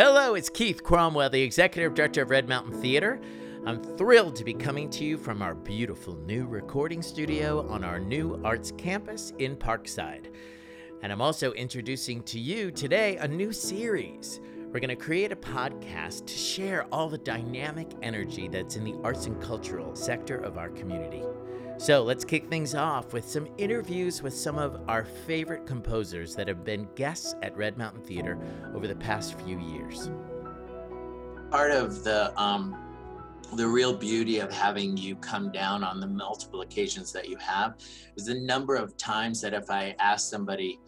Hello, it's Keith Cromwell, the Executive Director of Red Mountain Theater. I'm thrilled to be coming to you from our beautiful new recording studio on our new arts campus in Parkside. And I'm also introducing to you today a new series. We're going to create a podcast to share all the dynamic energy that's in the arts and cultural sector of our community. So let's kick things off with some interviews with some of our favorite composers that have been guests at Red Mountain Theater over the past few years. Part of the um, the real beauty of having you come down on the multiple occasions that you have is the number of times that if I ask somebody,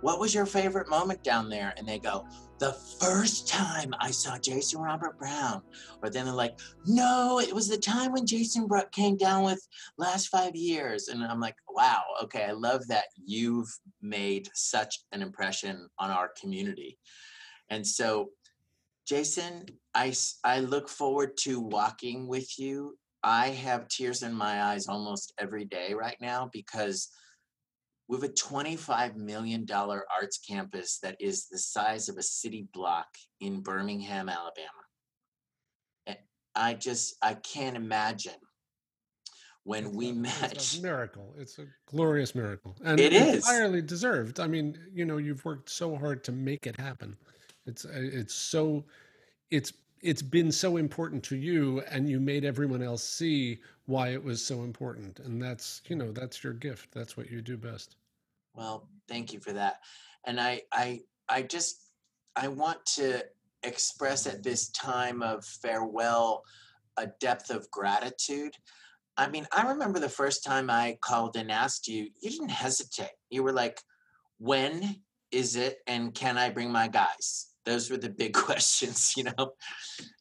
"What was your favorite moment down there?" and they go, the first time I saw Jason Robert Brown, or then they're like, no, it was the time when Jason Brook came down with last five years. And I'm like, wow, okay, I love that you've made such an impression on our community. And so, Jason, I, I look forward to walking with you. I have tears in my eyes almost every day right now because we have a $25 million arts campus that is the size of a city block in Birmingham, Alabama. And I just, I can't imagine when it's we a, met. It's a miracle. It's a glorious miracle. And it is entirely deserved. I mean, you know, you've worked so hard to make it happen. It's, uh, it's so, it's, it's been so important to you and you made everyone else see why it was so important. And that's, you know, that's your gift. That's what you do best. Well, thank you for that. And I I I just I want to express at this time of farewell a depth of gratitude. I mean, I remember the first time I called and asked you, you didn't hesitate. You were like, when is it and can I bring my guys? Those were the big questions, you know.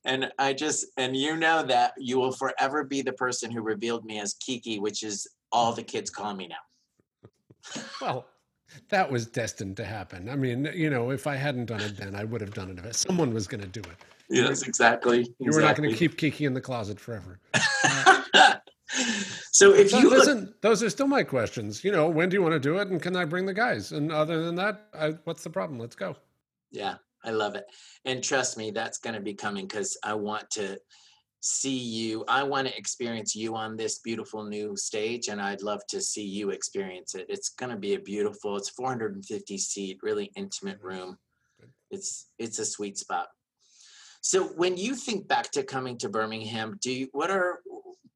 And I just and you know that you will forever be the person who revealed me as Kiki, which is all the kids call me now. well, that was destined to happen. I mean, you know, if I hadn't done it then, I would have done it. If someone was going to do it. Yes, exactly. You were not going to keep Kiki in the closet forever. so if you listen, look, those are still my questions. You know, when do you want to do it, and can I bring the guys? And other than that, I, what's the problem? Let's go. Yeah, I love it. And trust me, that's going to be coming because I want to see you. I want to experience you on this beautiful new stage, and I'd love to see you experience it. It's going to be a beautiful. It's 450 seat, really intimate room. It's it's a sweet spot. So when you think back to coming to Birmingham, do you, what are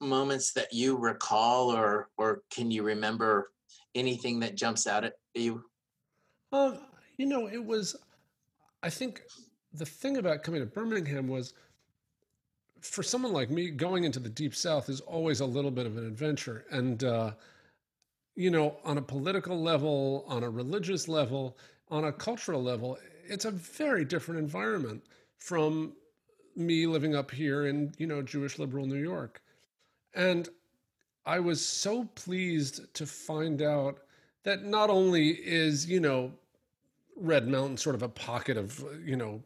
moments that you recall, or or can you remember anything that jumps out at you? Um, you know, it was I think the thing about coming to Birmingham was for someone like me, going into the deep south is always a little bit of an adventure. And, uh, you know, on a political level, on a religious level, on a cultural level, it's a very different environment from me living up here in, you know, Jewish liberal New York. And I was so pleased to find out that not only is, you know, Red Mountain sort of a pocket of, you know,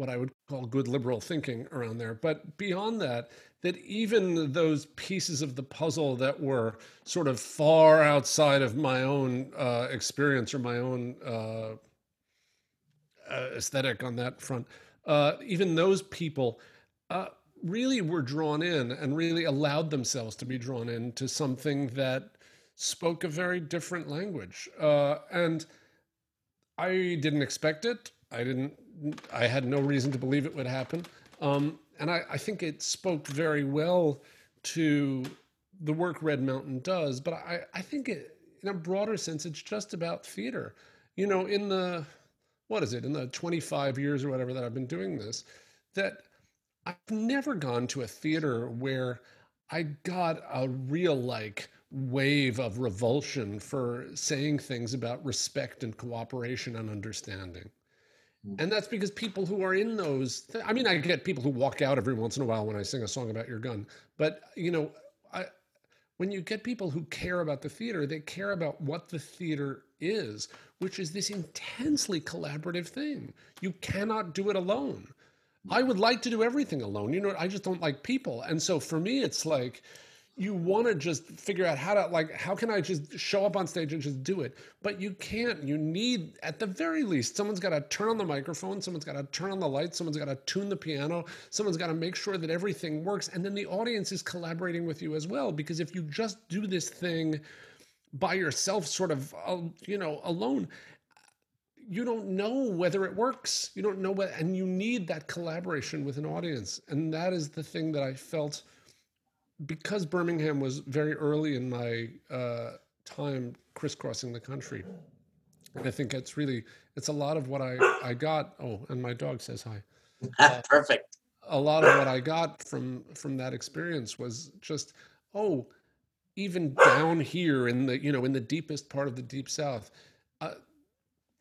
what I would call good liberal thinking around there, but beyond that, that even those pieces of the puzzle that were sort of far outside of my own uh, experience or my own uh, uh aesthetic on that front, uh, even those people uh, really were drawn in and really allowed themselves to be drawn into something that spoke a very different language. Uh, and I didn't expect it. I didn't. I had no reason to believe it would happen. Um, and I, I, think it spoke very well to the work Red Mountain does. But I, I think it, in a broader sense, it's just about theater. You know, in the what is it? In the 25 years or whatever that I've been doing this, that I've never gone to a theater where I got a real like wave of revulsion for saying things about respect and cooperation and understanding. And that's because people who are in those, th- I mean, I get people who walk out every once in a while when I sing a song about your gun, but you know, I, when you get people who care about the theater, they care about what the theater is, which is this intensely collaborative thing. You cannot do it alone. I would like to do everything alone. You know, I just don't like people. And so for me, it's like, you want to just figure out how to like how can i just show up on stage and just do it? But you can't. You need at the very least someone's got to turn on the microphone someone's got to turn on the lights someone's got to tune the piano someone's got to make sure that everything works and then the audience is collaborating with you as well because if you just do this thing by yourself sort of uh, you know alone you don't know whether it works. You don't know what and you need that collaboration with an audience and that is the thing that i felt because Birmingham was very early in my uh, time crisscrossing the country, and I think it's really it's a lot of what I I got. Oh, and my dog says hi. Uh, Perfect. A lot of what I got from from that experience was just oh, even down here in the you know in the deepest part of the deep south. Uh,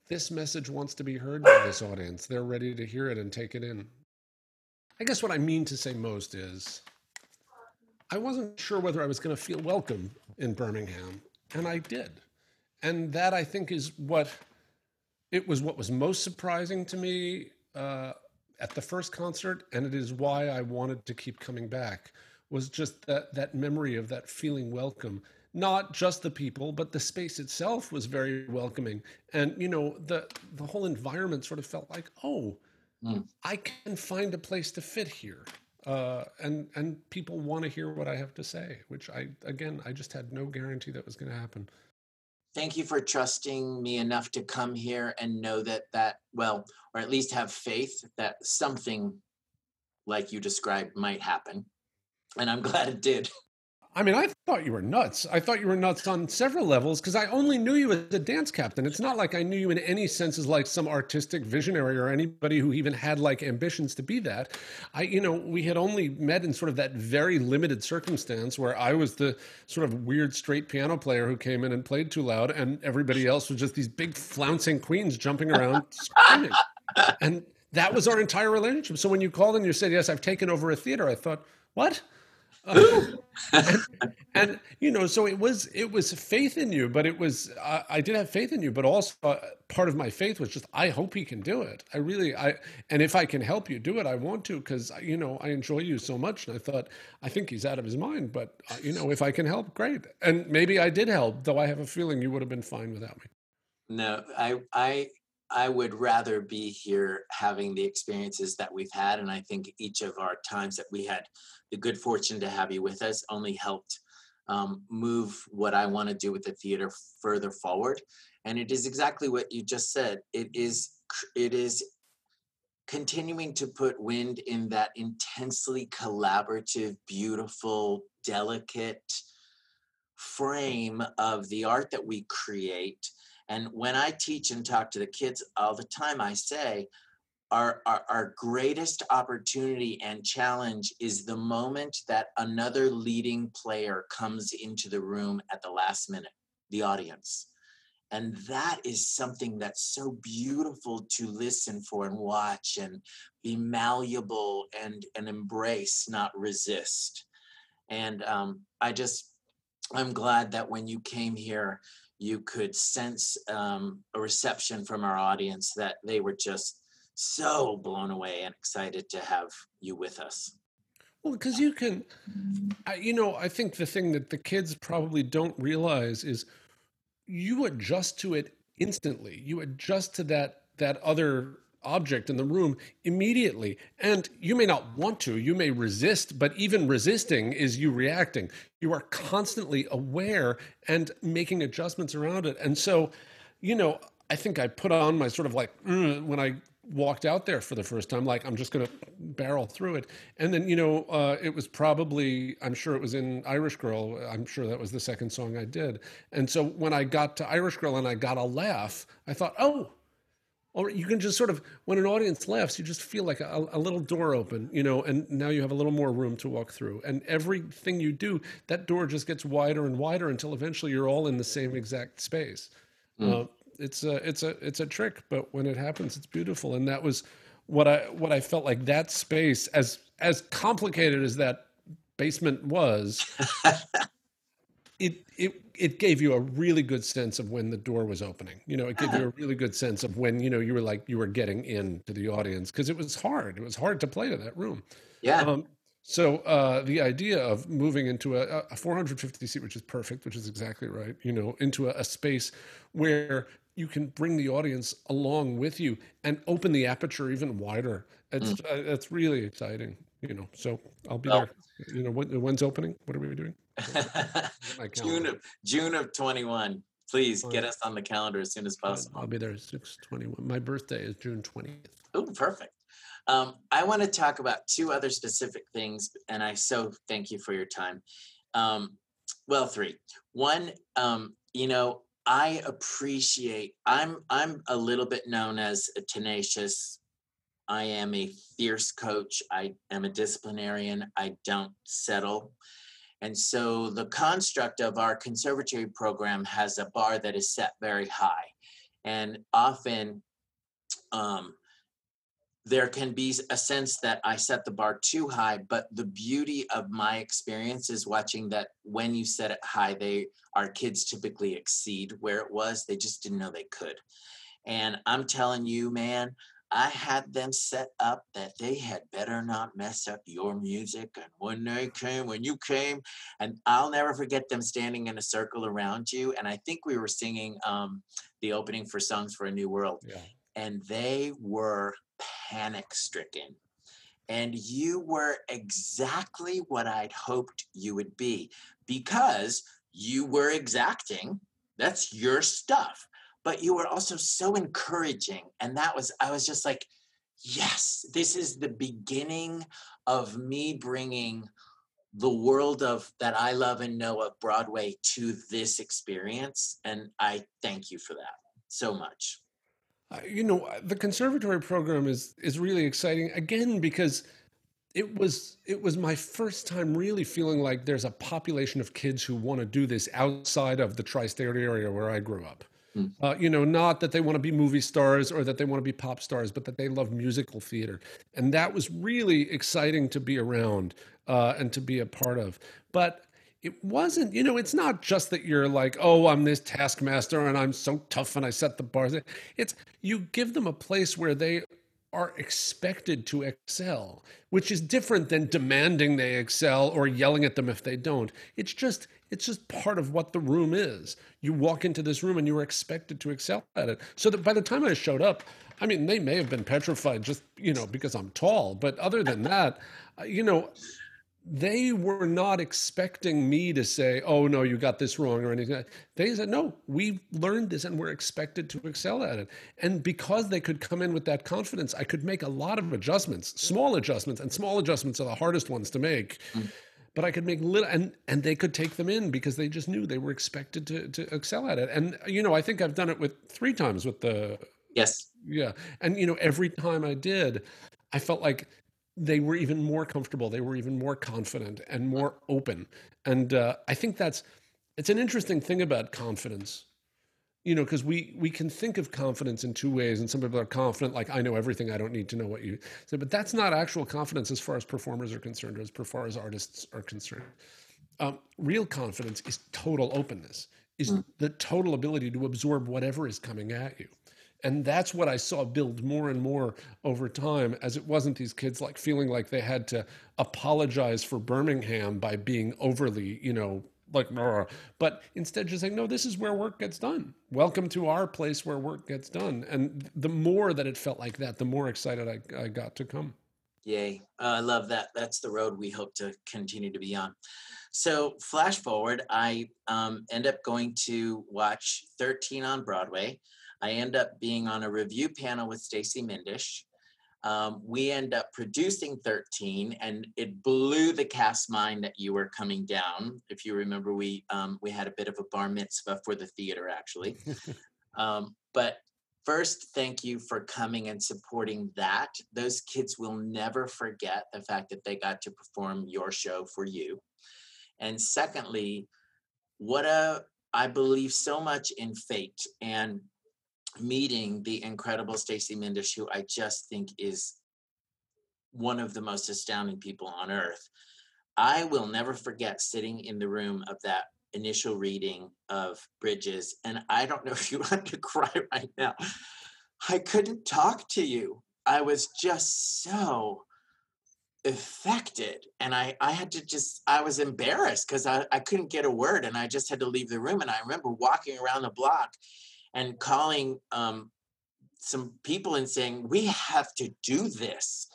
this message wants to be heard by this audience. They're ready to hear it and take it in. I guess what I mean to say most is I wasn't sure whether I was going to feel welcome in Birmingham, and I did. And that I think is what it was what was most surprising to me uh, at the first concert, and it is why I wanted to keep coming back. Was just that that memory of that feeling welcome. Not just the people, but the space itself was very welcoming, and you know the the whole environment sort of felt like, oh, mm. I can find a place to fit here uh, and and people want to hear what I have to say, which I again I just had no guarantee that was going to happen. Thank you for trusting me enough to come here and know that that well, or at least have faith that something like you described might happen, and I'm glad it did. I mean, I thought you were nuts. I thought you were nuts on several levels because I only knew you as a dance captain. It's not like I knew you in any sense as like some artistic visionary or anybody who even had like ambitions to be that. I, you know, we had only met in sort of that very limited circumstance where I was the sort of weird straight piano player who came in and played too loud, and everybody else was just these big flouncing queens jumping around screaming. And that was our entire relationship. So when you called and you said, "Yes, I've taken over a theater," I thought, "What?" And, and, you know so it was it was faith in you but it was I, I did have faith in you but also uh, part of my faith was just i hope he can do it. I really i and if i can help you do it i want to because you know i enjoy you so much and i thought i think he's out of his mind but uh, you know if i can help great. And maybe i did help though i have a feeling you would have been fine without me. No i i I would rather be here having the experiences that we've had. And I think each of our times that we had the good fortune to have you with us only helped um, move what I want to do with the theater further forward. And it is exactly what you just said. It is it is continuing to put wind in that intensely collaborative, beautiful, delicate frame of the art that we create. And when I teach and talk to the kids all the time, I say, our, our, our greatest opportunity and challenge is the moment that another leading player comes into the room at the last minute, the audience. And that is something that's so beautiful to listen for and watch and be malleable and, and embrace, not resist. And um, I just, I'm glad that when you came here, you could sense um, a reception from our audience that they were just so blown away and excited to have you with us. Well, because you can, you know, I think the thing that the kids probably don't realize is you adjust to it instantly. You adjust to that that other object in the room immediately. And you may not want to, you may resist, but even resisting is you reacting. You are constantly aware and making adjustments around it. And so, you know, I think I put on my sort of like mm, when I walked out there for the first time like i'm just going to barrel through it and then you know uh, it was probably i'm sure it was in irish girl i'm sure that was the second song i did and so when i got to irish girl and i got a laugh i thought oh or you can just sort of when an audience laughs you just feel like a, a, little door open you know and now you have a little more room to walk through and everything you do that door just gets wider and wider until eventually you're all in the same exact space mm. uh, it's a it's a it's a trick, but when it happens, it's beautiful. And that was what I what I felt like that space, as as complicated as that basement was, it it it gave you a really good sense of when the door was opening. You know, it gave you a really good sense of when you know you were like you were getting in to the audience because it was hard. It was hard to play to that room. Yeah. Um, So uh, the idea of moving into a, a 450 seat, which is perfect, which is exactly right, you know, into a, a space where you can bring the audience along with you and open the aperture even wider. It's mm. uh, it's really exciting, you know. So I'll be well, there. You know, when, when's opening? What are we doing? June of June of 21. Please get us on the calendar as soon as possible. I'll be there 621. My birthday is June 20th. Oh, perfect. Um, I want to talk about two other specific things, and I so thank you for your time. Um, well, three. One, um, you know, I appreciate. I'm I'm a little bit known as a tenacious. I am a fierce coach. I am a disciplinarian. I don't settle. And so the construct of our conservatory program has a bar that is set very high. And often um, there can be a sense that I set the bar too high, but the beauty of my experience is watching that when you set it high, they our kids typically exceed where it was. They just didn't know they could. And I'm telling you, man, I had them set up that they had better not mess up your music. And when they came, when you came, and I'll never forget them standing in a circle around you. And I think we were singing um, the opening for Songs for a New World. Yeah. And they were panic stricken. And you were exactly what I'd hoped you would be because you were exacting. That's your stuff but you were also so encouraging. And that was, I was just like, yes, this is the beginning of me bringing the world of that I love and know of Broadway to this experience. And I thank you for that so much. Uh, you know, the conservatory program is is really exciting again because it was it was my first time really feeling like there's a population of kids who want to do this outside of the tri-state area where I grew up. Mm. Uh, you know, not that they want to be movie stars or that they want to be pop stars, but that they love musical theater. And that was really exciting to be around uh, and to be a part of. But it wasn't, you know, it's not just that you're like, oh, I'm this taskmaster and I'm so tough and I set the bars. It's you give them a place where they are expected to excel, which is different than demanding they excel or yelling at them if they don't. It's just it's just part of what the room is. You walk into this room and you are expected to excel at it. So that by the time I showed up, I mean, they may have been petrified just, you know, because I'm tall, but other than that, you know, they were not expecting me to say, "Oh no, you got this wrong" or anything. They said, "No, we've learned this and we're expected to excel at it." And because they could come in with that confidence, I could make a lot of adjustments, small adjustments, and small adjustments are the hardest ones to make. Mm. But I could make little, and and they could take them in because they just knew they were expected to to excel at it. And you know, I think I've done it with three times with the yes, yeah, and you know, every time I did, I felt like they were even more comfortable. They were even more confident and more open. And uh, I think that's it's an interesting thing about confidence, you know, because we we can think of confidence in two ways. And some people are confident, like I know everything, I don't need to know what you say. But that's not actual confidence as far as performers are concerned, or as far as artists are concerned. Um, real confidence is total openness, is mm. the total ability to absorb whatever is coming at you. And that's what I saw build more and more over time as it wasn't these kids like feeling like they had to apologize for Birmingham by being overly, you know, like, but instead just saying, no, this is where work gets done. Welcome to our place where work gets done. And the more that it felt like that, the more excited I, I got to come. Yay. Uh, I love that. That's the road we hope to continue to be on. So, flash forward, I um, end up going to watch 13 on Broadway. I end up being on a review panel with Stacey Mindich. Um, we end up producing 13 and it blew the cast mind that you were coming down. If you remember, we um, we had a bit of a bar mitzvah for the theater actually. um, but first, thank you for coming and supporting that. Those kids will never forget the fact that they got to perform your show for you. And secondly, what a I believe so much in fate and meeting the incredible Stacey Mindich, who I just think is one of the most astounding people on earth. I will never forget sitting in the room of that initial reading of Bridges, and I don't know if you want to cry right now. I couldn't talk to you. I was just so affected and i i had to just i was embarrassed because I, I couldn't get a word and i just had to leave the room and i remember walking around the block and calling um, some people and saying we have to do this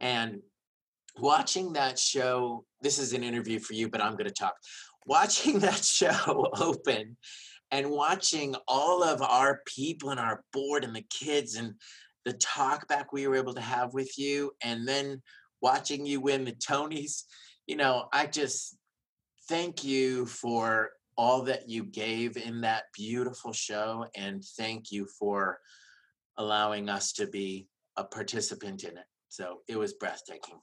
and watching that show this is an interview for you but i'm going to talk watching that show open and watching all of our people and our board and the kids and the talk back we were able to have with you and then watching you win the Tonys. You know, I just thank you for all that you gave in that beautiful show and thank you for allowing us to be a participant in it. So it was breathtaking.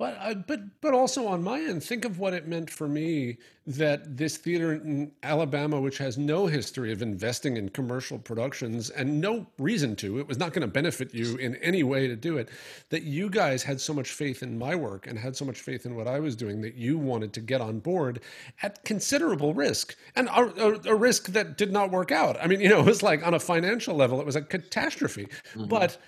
But but but also on my end, think of what it meant for me that this theater in Alabama, which has no history of investing in commercial productions and no reason to, it was not going to benefit you in any way to do it. That you guys had so much faith in my work and had so much faith in what I was doing that you wanted to get on board at considerable risk and a, a, a risk that did not work out. I mean, you know, it was like on a financial level, it was a catastrophe, mm-hmm. but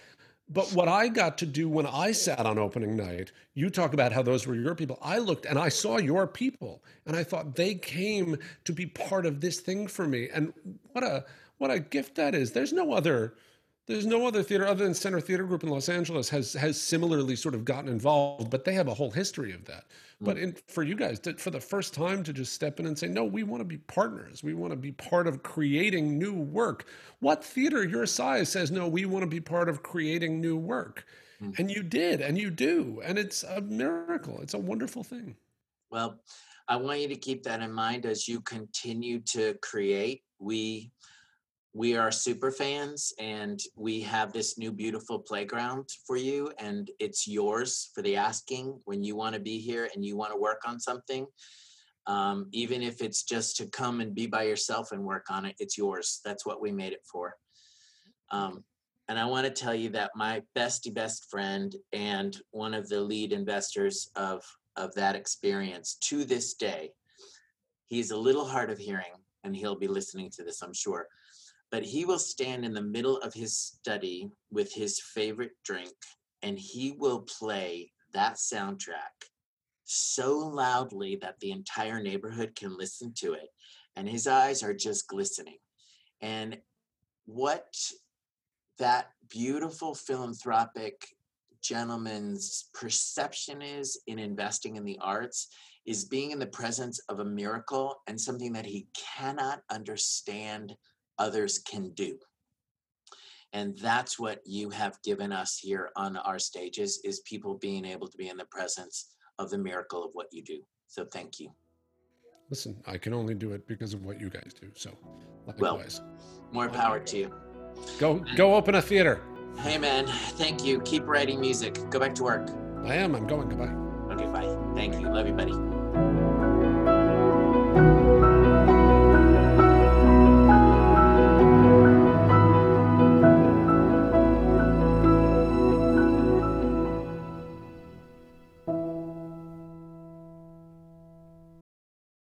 but what I got to do when I sat on opening night, you talk about how those were your people. I looked and I saw your people and I thought they came to be part of this thing for me. And what a what a gift that is. There's no other there's no other theater other than Center Theater Group in Los Angeles has has similarly sort of gotten involved, but they have a whole history of that. Mm. But in, for you guys, to, for the first time, to just step in and say, "No, we want to be partners. We want to be part of creating new work." What theater your size says, "No, we want to be part of creating new work," mm. and you did, and you do, and it's a miracle. It's a wonderful thing. Well, I want you to keep that in mind as you continue to create. We we are super fans and we have this new beautiful playground for you and it's yours for the asking when you want to be here and you want to work on something. Um, even if it's just to come and be by yourself and work on it it's yours. That's what we made it for. Um, and i want to tell you that my bestie best friend and one of the lead investors of of that experience to this day he's a little hard of hearing and he'll be listening to this i'm sure but he will stand in the middle of his study with his favorite drink and he will play that soundtrack so loudly that the entire neighborhood can listen to it and his eyes are just glistening. And what that beautiful philanthropic gentleman's perception is in investing in the arts is being in the presence of a miracle and something that he cannot understand others can do. And that's what you have given us here on our stages is people being able to be in the presence of the miracle of what you do. So thank you. Listen, I can only do it because of what you guys do. So likewise. Well, more power to you. Go go open a theater. Hey man, thank you. Keep writing music. Go back to work. I am. I'm going. Goodbye. Okay, bye. Thank you. Love you, buddy.